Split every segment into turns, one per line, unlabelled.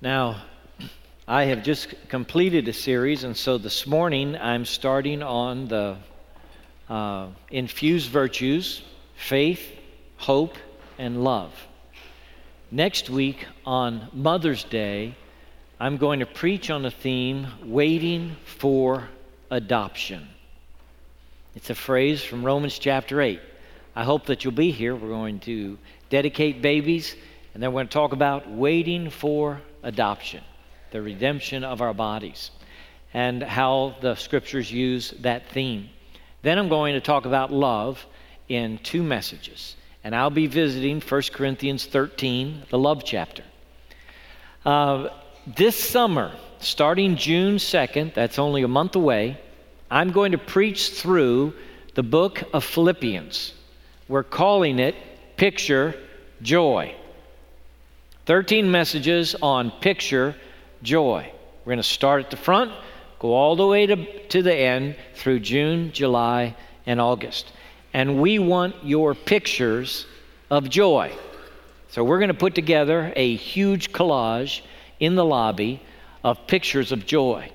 Now, I have just completed a series, and so this morning I'm starting on the uh, infused virtues faith, hope, and love. Next week on Mother's Day, I'm going to preach on the theme waiting for adoption. It's a phrase from Romans chapter 8. I hope that you'll be here. We're going to dedicate babies, and then we're going to talk about waiting for adoption, the redemption of our bodies, and how the scriptures use that theme. Then I'm going to talk about love in two messages, and I'll be visiting 1 Corinthians 13, the love chapter. Uh, this summer, starting June 2nd, that's only a month away, I'm going to preach through the book of Philippians. We're calling it Picture Joy. 13 messages on picture joy. We're going to start at the front, go all the way to, to the end through June, July, and August. And we want your pictures of joy. So we're going to put together a huge collage in the lobby of pictures of joy.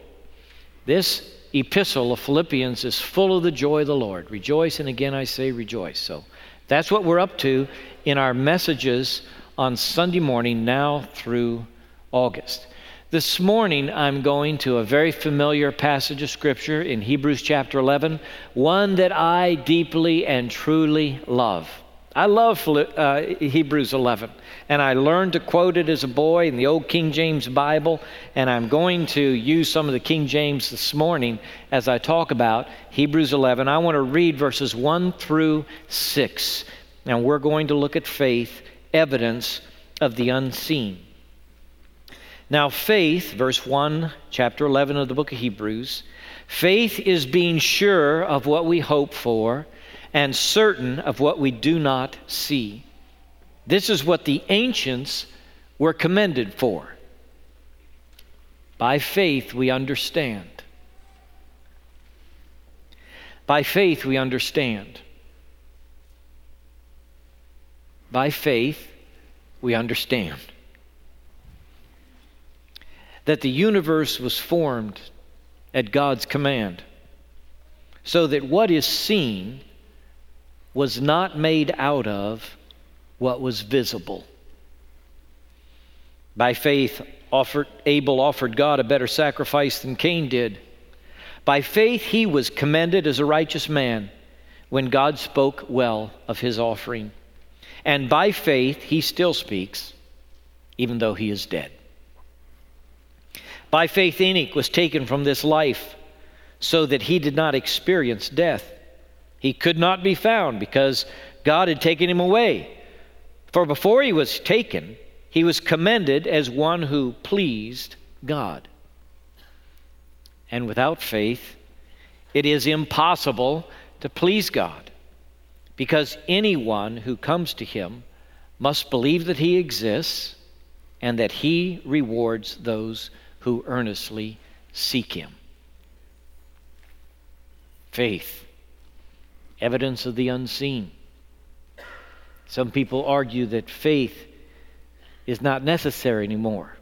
This epistle of Philippians is full of the joy of the Lord. Rejoice, and again I say rejoice. So that's what we're up to in our messages on Sunday morning now through August. This morning, I'm going to a very familiar passage of Scripture in Hebrews chapter 11, one that I deeply and truly love. I love uh, Hebrews 11, and I learned to quote it as a boy in the old King James Bible, and I'm going to use some of the King James this morning as I talk about Hebrews 11. I want to read verses 1 through 6, and we're going to look at faith, evidence of the unseen. Now, faith, verse 1, chapter 11 of the book of Hebrews, faith is being sure of what we hope for and certain of what we do not see. This is what the ancients were commended for. By faith, we understand. By faith, we understand. By faith, we understand that the universe was formed at God's command, so that what is seen was not made out of what was visible. By faith, offered, Abel offered God a better sacrifice than Cain did. By faith, he was commended as a righteous man when God spoke well of his offering. And by faith, he still speaks, even though he is dead. By faith, Enoch was taken from this life so that he did not experience death. He could not be found because God had taken him away. For before he was taken, he was commended as one who pleased God. And without faith, it is impossible to please God because anyone who comes to him must believe that he exists and that he rewards those who earnestly seek him. Faith, evidence of the unseen. Some people argue that faith is not necessary anymore.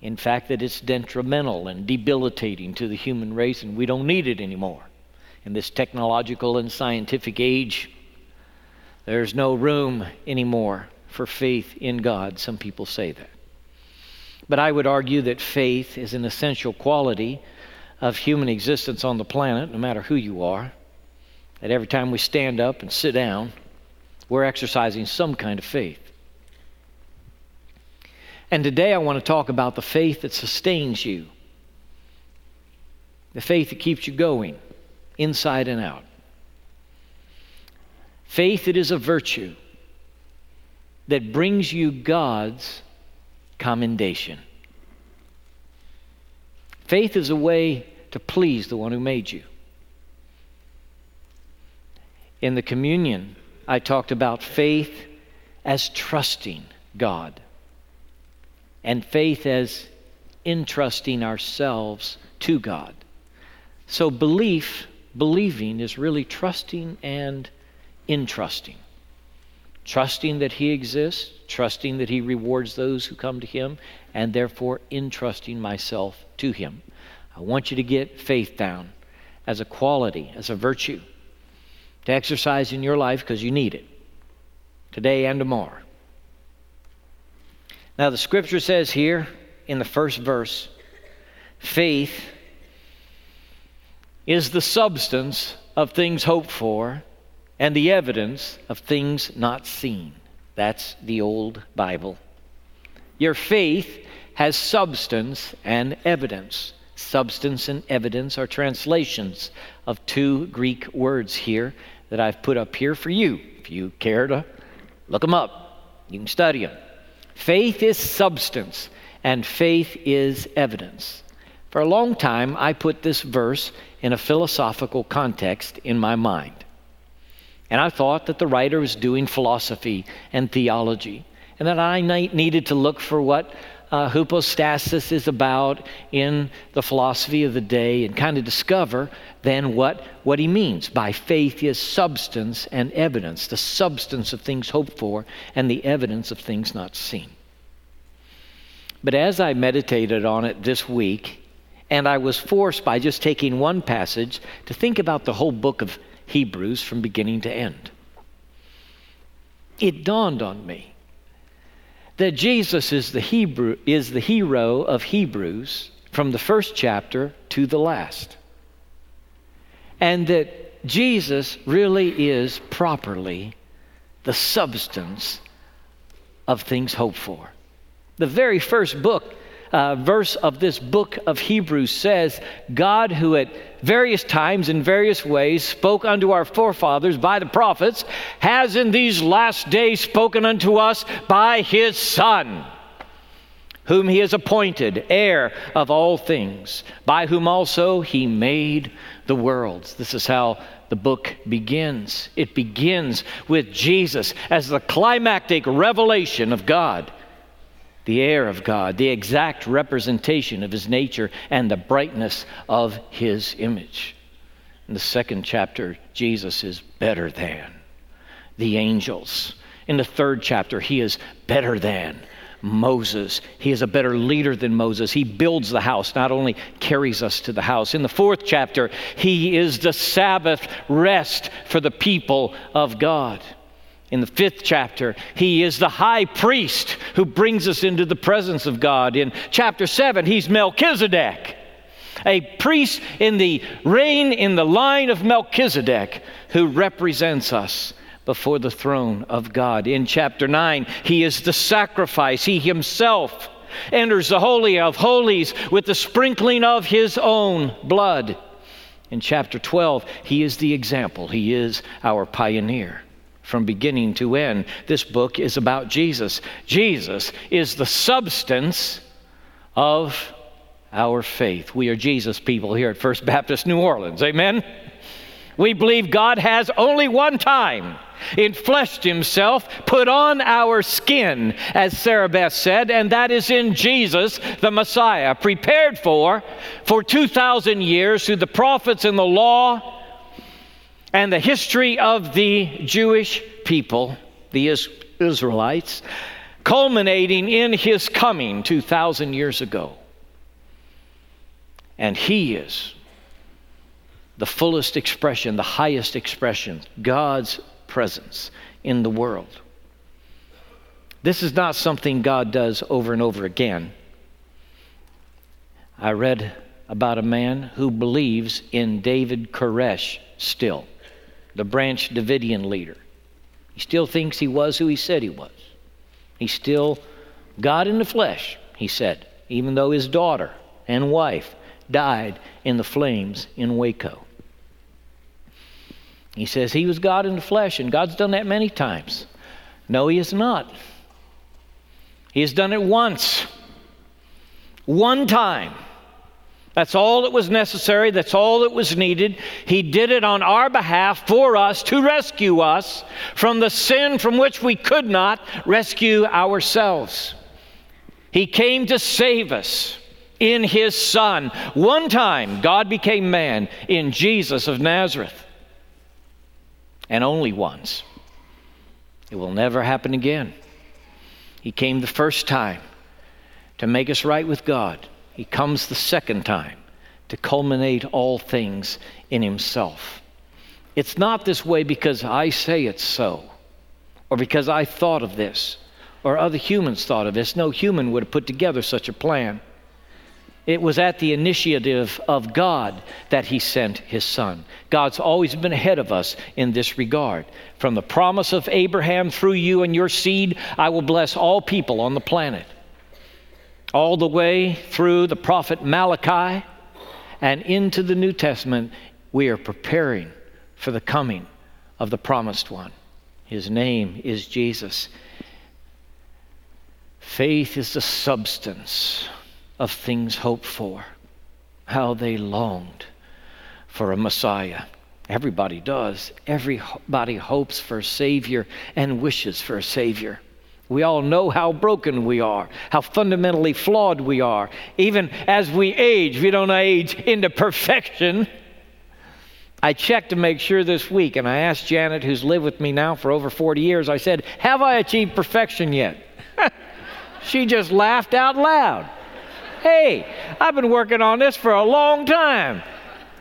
In fact, that it's detrimental and debilitating to the human race, and we don't need it anymore. In this technological and scientific age, there's no room anymore for faith in God. Some people say that. But I would argue that faith is an essential quality of human existence on the planet, no matter who you are. That every time we stand up and sit down, we're exercising some kind of faith. And today I want to talk about the faith that sustains you, the faith that keeps you going inside and out. Faith it is a virtue that brings you God's commendation. Faith is a way to please the one who made you. In the communion, I talked about faith as trusting God, and faith as entrusting ourselves to God. So, belief, believing, is really trusting and entrusting. trusting that He exists, trusting that He rewards those who come to Him, and therefore entrusting myself to Him. I want you to get faith down as a quality, as a virtue, to exercise in your life because you need it today and tomorrow. Now, the scripture says here in the first verse faith is the substance of things hoped for and the evidence of things not seen. That's the old Bible. Your faith has substance and evidence. Substance and evidence are translations of two Greek words here that I've put up here for you. If you care to look them up, you can study them. Faith is substance, and faith is evidence. For a long time, I put this verse in a philosophical context in my mind. And I thought that the writer was doing philosophy and theology, and that I needed to look for what uh, hypostasis is about in the philosophy of the day and kind of discover then what, what he means by faith is substance and evidence, the substance of things hoped for and the evidence of things not seen. But as I meditated on it this week, and I was forced by just taking one passage to think about the whole book of Hebrews from beginning to end. It dawned on me that Jesus is the Hebrew is the hero of Hebrews from the first chapter to the last. And that Jesus really is properly the substance of things hoped for. The very first book uh, verse of this book of Hebrews says, God, who at various times in various ways spoke unto our forefathers by the prophets, has in these last days spoken unto us by his Son whom he has appointed heir of all things, by whom also he made the worlds. This is how the book begins. It begins with Jesus as the climactic revelation of God the heir of God, the exact representation of his nature and the brightness of his image. In the second chapter, Jesus is better than the angels. In the third chapter, he is better than Moses. He is a better leader than Moses. He builds the house, not only carries us to the house. In the fourth chapter, he is the Sabbath rest for the people of God. In the fifth chapter, he is the high priest who brings us into the presence of God. In chapter seven, he's Melchizedek, a priest in the reign in the line of Melchizedek who represents us before the throne of God. In chapter 9, he is the sacrifice. He himself enters the Holy of Holies with the sprinkling of his own blood. In chapter 12, he is the example, he is our pioneer from beginning to end. This book is about Jesus. Jesus is the substance of our faith. We are Jesus people here at First Baptist New Orleans. Amen? We believe God has only one time infleshed himself, put on our skin, as Sarah Beth said, and that is in Jesus, the Messiah, prepared for for 2,000 years through the prophets and the law and the history of the Jewish people, the Israelites, culminating in his coming 2,000 years ago. And he is the fullest expression, the highest expression, God's presence in the world. This is not something God does over and over again. I read about a man who believes in David Koresh still the Branch Davidian leader. He still thinks he was who he said he was. He's still God in the flesh, he said, even though his daughter and wife died in the flames in Waco. He says he was God in the flesh, and God's done that many times. No, he has not. He has done it once. One time. That's all that was necessary. That's all that was needed. He did it on our behalf for us to rescue us from the sin from which we could not rescue ourselves. He came to save us in His Son. One time, God became man in Jesus of Nazareth. And only once. It will never happen again. He came the first time to make us right with God. He comes the second time to culminate all things in Himself. It's not this way because I say it's so, or because I thought of this, or other humans thought of this. No human would have put together such a plan. It was at the initiative of God that He sent His Son. God's always been ahead of us in this regard. From the promise of Abraham, through you and your seed, I will bless all people on the planet. All the way through the prophet Malachi and into the New Testament, we are preparing for the coming of the promised one. His name is Jesus. Faith is the substance of things hoped for. How they longed for a Messiah. Everybody does. Everybody hopes for a Savior and wishes for a Savior. We all know how broken we are, how fundamentally flawed we are. Even as we age, we don't age into perfection. I checked to make sure this week, and I asked Janet, who's lived with me now for over 40 years, I said, Have I achieved perfection yet? she just laughed out loud. Hey, I've been working on this for a long time.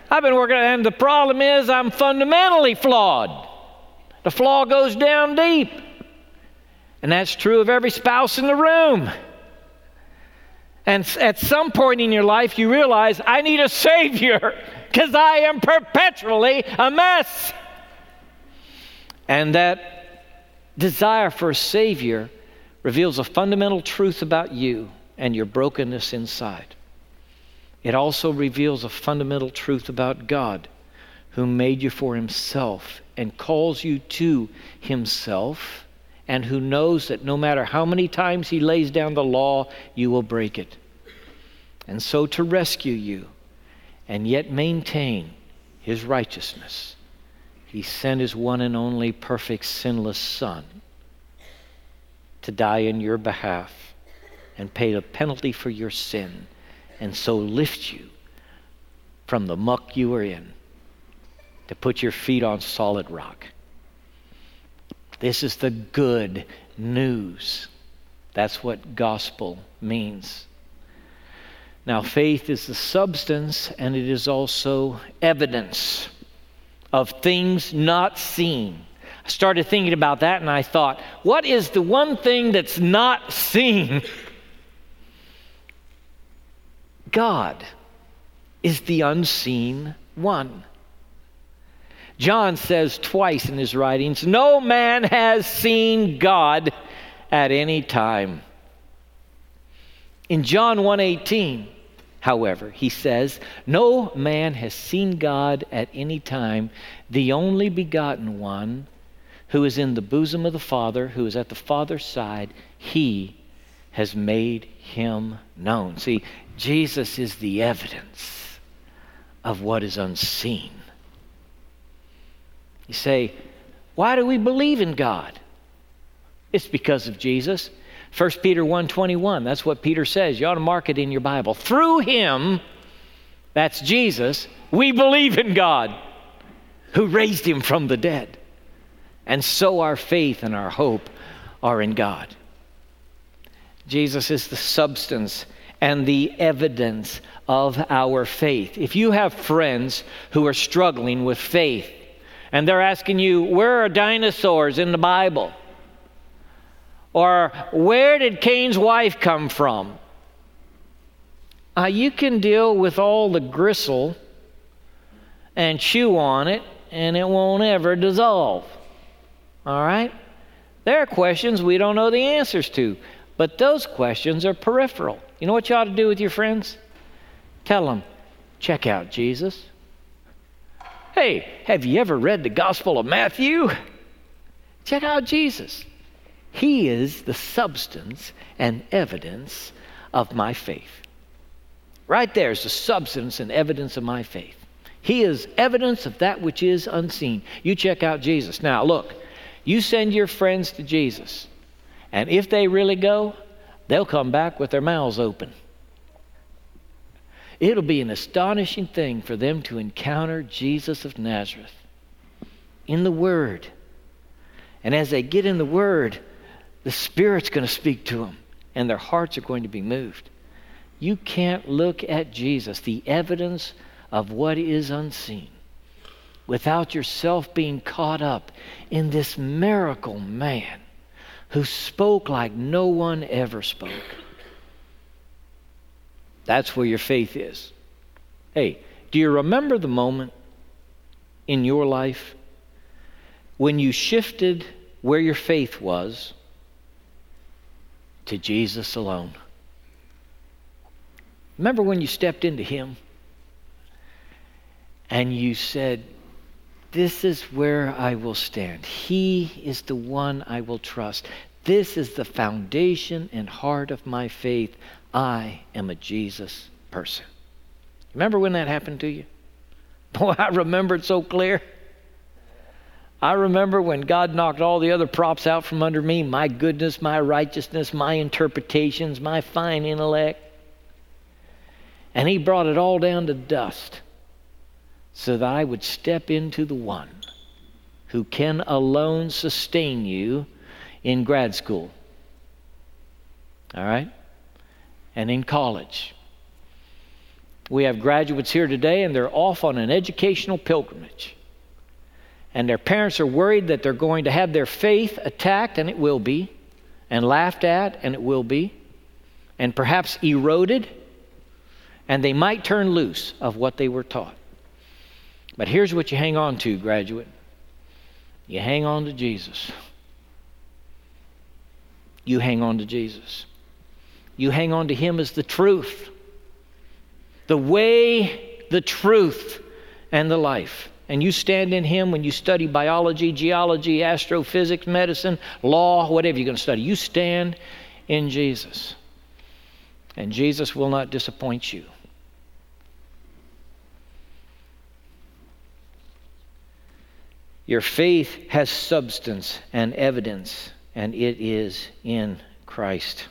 I've been working, and the problem is I'm fundamentally flawed. The flaw goes down deep. And that's true of every spouse in the room. And at some point in your life, you realize, I need a Savior because I am perpetually a mess. And that desire for a Savior reveals a fundamental truth about you and your brokenness inside. It also reveals a fundamental truth about God, who made you for Himself and calls you to Himself, and who knows that no matter how many times He lays down the law, you will break it. And so, to rescue you and yet maintain His righteousness, He sent His one and only perfect, sinless Son to die in your behalf and pay the penalty for your sin, and so lift you from the muck you were in to put your feet on solid rock. This is the good news. That's what gospel means. Now, faith is the substance and it is also evidence of things not seen. I started thinking about that and I thought, what is the one thing that's not seen? God is the unseen one. John says twice in his writings, No man has seen God at any time. In John 1:18, however, he says, No man has seen God at any time, the only begotten one who is in the bosom of the Father, who is at the Father's side, he has made him known. See, Jesus is the evidence of what is unseen. You say, why do we believe in God? It's because of Jesus. 1 Peter 1:21, that's what Peter says. You ought to mark it in your Bible. Through him, that's Jesus, we believe in God who raised him from the dead. And so our faith and our hope are in God. Jesus is the substance and the evidence of our faith. If you have friends who are struggling with faith and they're asking you, Where are dinosaurs in the Bible? Or where did Cain's wife come from? Uh, you can deal with all the gristle and chew on it, and it won't ever dissolve. All right? There are questions we don't know the answers to, but those questions are peripheral. You know what you ought to do with your friends? Tell them, check out Jesus. Hey, have you ever read the Gospel of Matthew? Check out Jesus. He is the substance and evidence of my faith. Right there is the substance and evidence of my faith. He is evidence of that which is unseen. You check out Jesus. Now, look, you send your friends to Jesus, and if they really go, they'll come back with their mouths open. It'll be an astonishing thing for them to encounter Jesus of Nazareth in the Word And as they get in the Word, the Spirit's going to speak to them, and their hearts are going to be moved. You can't look at Jesus, the evidence of what is unseen, without yourself being caught up in this miracle man who spoke like no one ever spoke. That's where your faith is. Hey, do you remember the moment in your life when you shifted where your faith was to Jesus alone? Remember when you stepped into Him and you said, This is where I will stand. He is the one I will trust. This is the foundation and heart of my faith. I am a Jesus person. Remember when that happened to you? Boy, I remember it so clear. I remember when God knocked all the other props out from under me my goodness, my righteousness, my interpretations, my fine intellect. And He brought it all down to dust so that I would step into the one who can alone sustain you in grad school. All right? And in college. We have graduates here today, and they're off on an educational pilgrimage. And their parents are worried that they're going to have their faith attacked, and it will be, and laughed at, and it will be, and perhaps eroded, and they might turn loose of what they were taught. But here's what you hang on to, graduate you hang on to Jesus. You hang on to Jesus. You hang on to Him as the truth, the way, the truth, and the life. And you stand in Him when you study biology, geology, astrophysics, medicine, law, whatever you're going to study. You stand in Jesus. And Jesus will not disappoint you. Your faith has substance and evidence, and it is in Christ.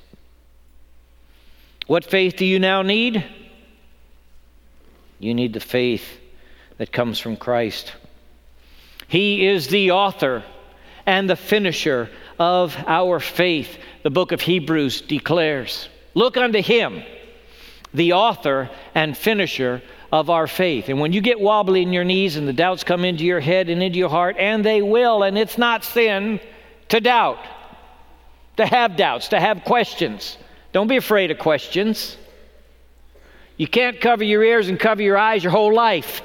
What faith do you now need? You need the faith that comes from Christ. He is the author and the finisher of our faith, the book of Hebrews declares. Look unto him, the author and finisher of our faith. And when you get wobbly in your knees and the doubts come into your head and into your heart, and they will, and it's not sin to doubt, to have doubts, to have questions. Don't be afraid of questions. You can't cover your ears and cover your eyes your whole life.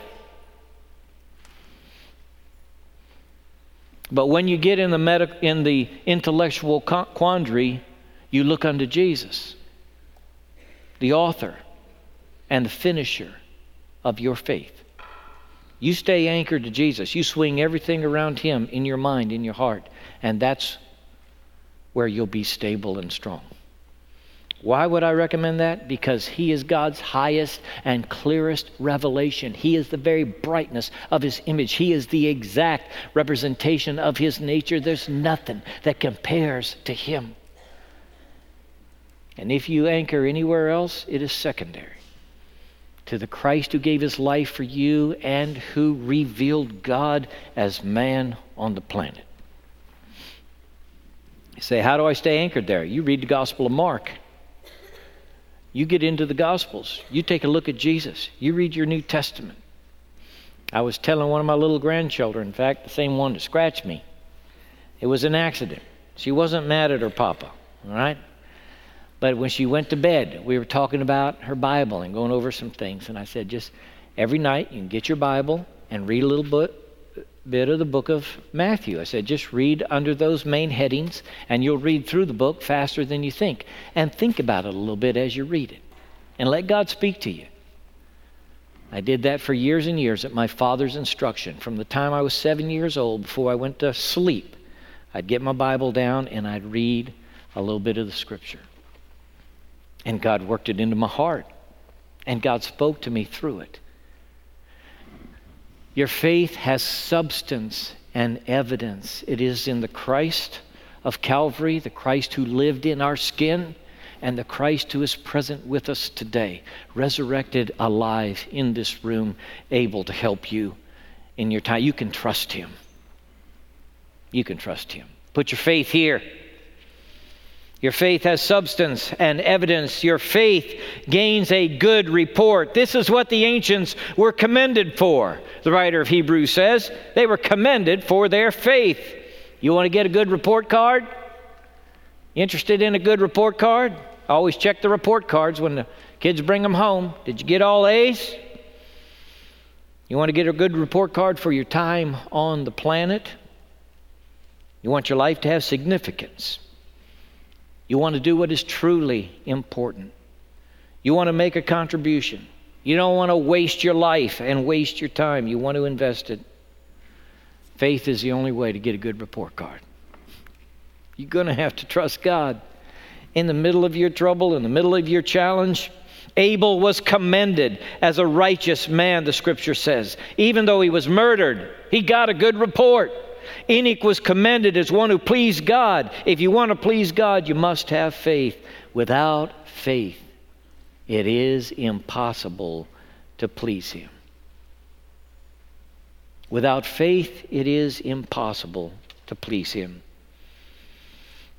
But when you get in the, in the intellectual quandary, you look unto Jesus, the author and the finisher of your faith. You stay anchored to Jesus. You swing everything around Him in your mind, in your heart, and that's where you'll be stable and strong. Why would I recommend that? Because He is God's highest and clearest revelation. He is the very brightness of His image. He is the exact representation of His nature. There's nothing that compares to Him. And if you anchor anywhere else, it is secondary to the Christ who gave his life for you and who revealed God as man on the planet. You say, How do I stay anchored there? You read the Gospel of Mark. You get into the Gospels. You take a look at Jesus. You read your New Testament. I was telling one of my little grandchildren, in fact, the same one that scratched me, it was an accident. She wasn't mad at her papa, all right? But when she went to bed, we were talking about her Bible and going over some things. And I said, just every night you can get your Bible and read a little bit, bit of the book of Matthew. I said, just read under those main headings, and you'll read through the book faster than you think. And think about it a little bit as you read it. And let God speak to you. I did that for years and years at my father's instruction. From the time I was seven years old, before I went to sleep, I'd get my Bible down and I'd read a little bit of the scripture. And God worked it into my heart. And God spoke to me through it. Your faith has substance and evidence. It is in the Christ of Calvary, the Christ who lived in our skin, and the Christ who is present with us today, resurrected alive in this room, able to help you in your time. You can trust Him. You can trust Him. Put your faith here. Your faith has substance and evidence. Your faith gains a good report. This is what the ancients were commended for. The writer of Hebrews says they were commended for their faith. You want to get a good report card? Interested in a good report card? Always check the report cards when the kids bring them home. Did you get all A's? You want to get a good report card for your time on the planet? You want your life to have significance. You want to do what is truly important. You want to make a contribution. You don't want to waste your life and waste your time. You want to invest it. Faith is the only way to get a good report card. You're going to have to trust God. In the middle of your trouble, in the middle of your challenge, Abel was commended as a righteous man, the scripture says. Even though he was murdered, he got a good report. Enoch was commended as one who pleased God. If you want to please God, you must have faith. Without faith, it is impossible to please Him. Without faith, it is impossible to please Him.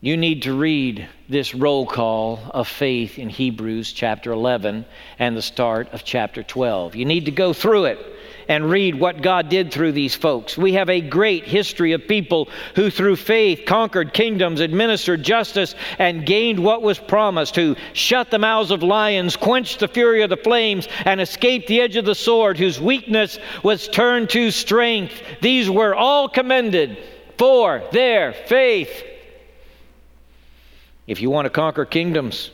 You need to read this roll call of faith in Hebrews chapter 11 and the start of chapter 12. You need to go through it and read what God did through these folks. We have a great history of people who, through faith, conquered kingdoms, administered justice, and gained what was promised, who shut the mouths of lions, quenched the fury of the flames, and escaped the edge of the sword, whose weakness was turned to strength. These were all commended for their faith. If you want to conquer kingdoms,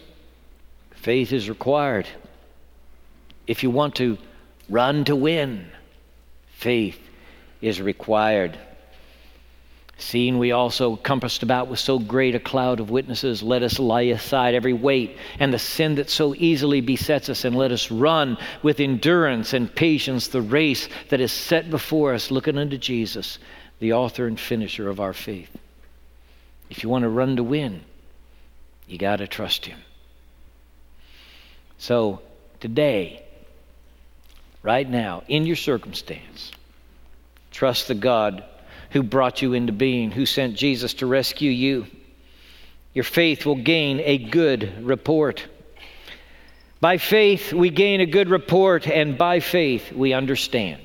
faith is required. If you want to run to win, faith is required. Seeing we also compassed about with so great a cloud of witnesses, let us lay aside every weight and the sin that so easily besets us, and let us run with endurance and patience the race that is set before us, looking unto Jesus, the author and finisher of our faith. If you want to run to win, you got to trust Him. So, today, right now, in your circumstance, trust the God who brought you into being, who sent Jesus to rescue you. Your faith will gain a good report. By faith, we gain a good report, and by faith, we understand.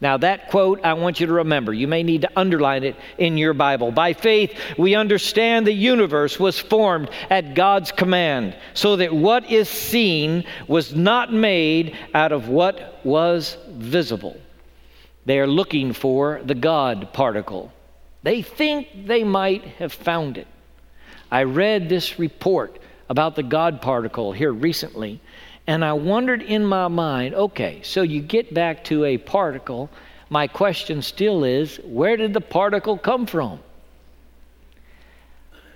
Now, that quote I want you to remember. You may need to underline it in your Bible. By faith, we understand the universe was formed at God's command, so that what is seen was not made out of what was visible. They are looking for the God particle. They think they might have found it. I read this report about the God particle here recently, and I wondered in my mind okay, so you get back to a particle. My question still is where did the particle come from?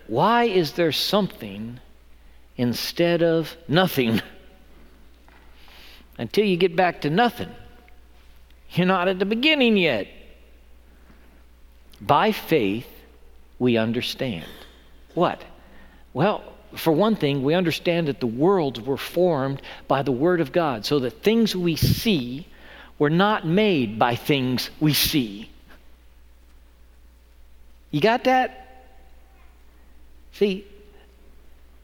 Why is there something instead of nothing? Until you get back to nothing, you're not at the beginning yet. By faith, we understand. What? Well, for one thing, we understand that the worlds were formed by the Word of God, so that things we see were not made by things we see. You got that? See,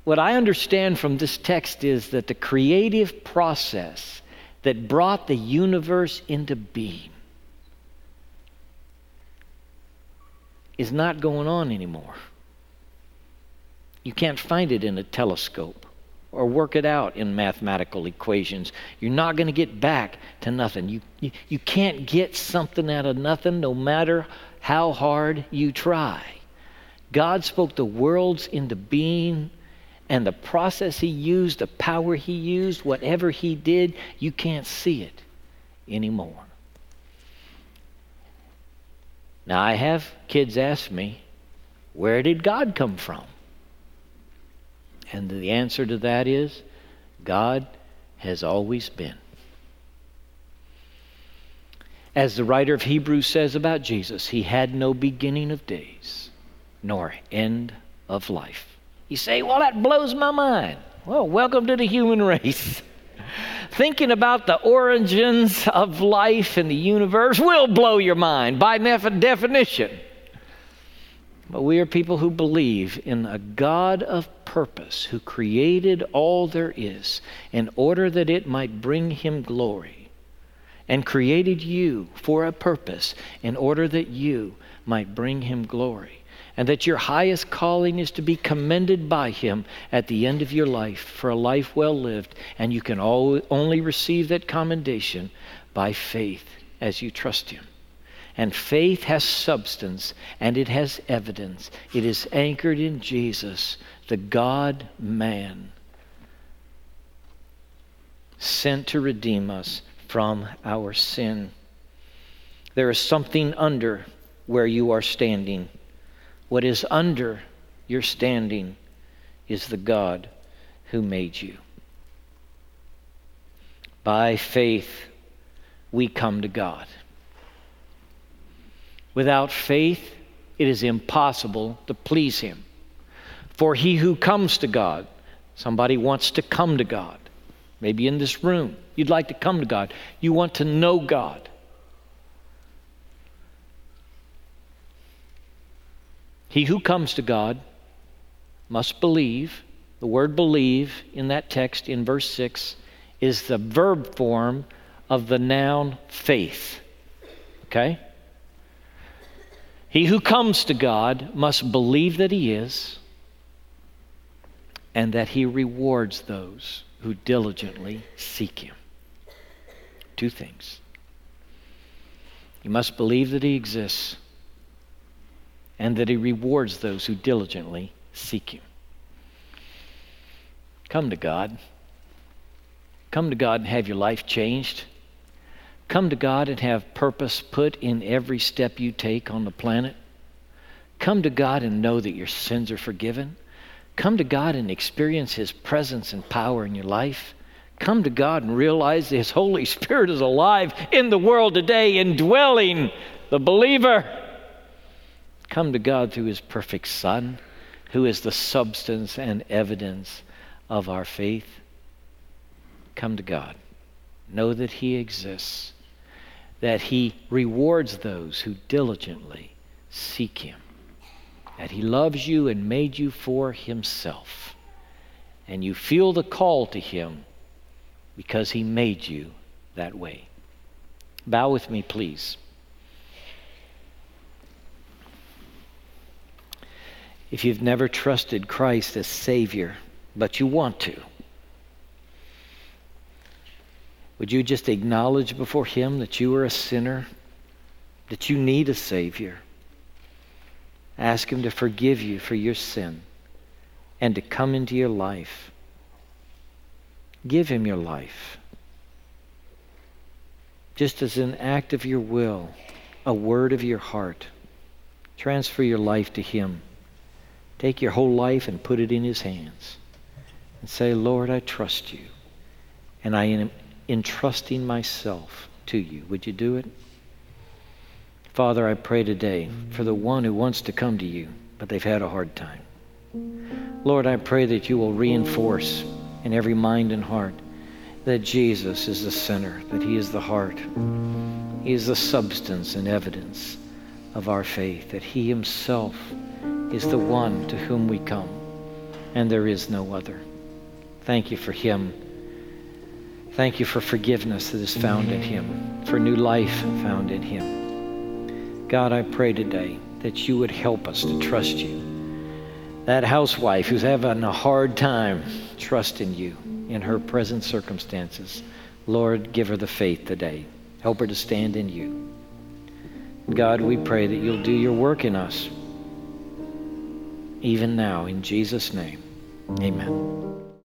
what I understand from this text is that the creative process that brought the universe into being is not going on anymore. You can't find it in a telescope or work it out in mathematical equations. You're not going to get back to nothing. You, you, you can't get something out of nothing no matter how hard you try. God spoke the worlds into being, and the process He used, the power He used, whatever He did, you can't see it anymore. Now, I have kids ask me, where did God come from? And the answer to that is God has always been. As the writer of Hebrews says about Jesus, he had no beginning of days nor end of life. You say, well, that blows my mind. Well, welcome to the human race. Thinking about the origins of life in the universe will blow your mind by definition. But we are people who believe in a God of purpose who created all there is in order that it might bring him glory, and created you for a purpose in order that you might bring him glory, and that your highest calling is to be commended by him at the end of your life for a life well lived, and you can only receive that commendation by faith as you trust him. And faith has substance and it has evidence. It is anchored in Jesus, the God man, sent to redeem us from our sin. There is something under where you are standing. What is under your standing is the God who made you. By faith, we come to God. Without faith, it is impossible to please Him. For he who comes to God, somebody wants to come to God, maybe in this room, you'd like to come to God, you want to know God. He who comes to God must believe. The word believe in that text in verse 6 is the verb form of the noun faith. Okay? He who comes to God must believe that He is and that He rewards those who diligently seek Him. Two things. You must believe that He exists and that He rewards those who diligently seek Him. Come to God. Come to God and have your life changed. Come to God and have purpose put in every step you take on the planet. Come to God and know that your sins are forgiven. Come to God and experience His presence and power in your life. Come to God and realize His Holy Spirit is alive in the world today, indwelling the believer. Come to God through His perfect Son, who is the substance and evidence of our faith. Come to God. Know that He exists that he rewards those who diligently seek him, that he loves you and made you for himself, and you feel the call to him because he made you that way. Bow with me, please. If you've never trusted Christ as Savior, but you want to, Would you just acknowledge before Him that you are a sinner, that you need a Savior? Ask Him to forgive you for your sin and to come into your life. Give Him your life. Just as an act of your will, a word of your heart. Transfer your life to Him. Take your whole life and put it in His hands. And say, Lord, I trust you. And I entrusting myself to you. Would you do it? Father, I pray today for the one who wants to come to you, but they've had a hard time. Lord, I pray that you will reinforce in every mind and heart that Jesus is the center, that he is the heart. He is the substance and evidence of our faith, that he himself is the one to whom we come, and there is no other. Thank you for him Thank you for forgiveness that is found in Him, for new life found in Him. God, I pray today that you would help us to trust you. That housewife who's having a hard time trusting you in her present circumstances, Lord, give her the faith today. Help her to stand in you. God, we pray that you'll do your work in us, even now, in Jesus' name. Amen.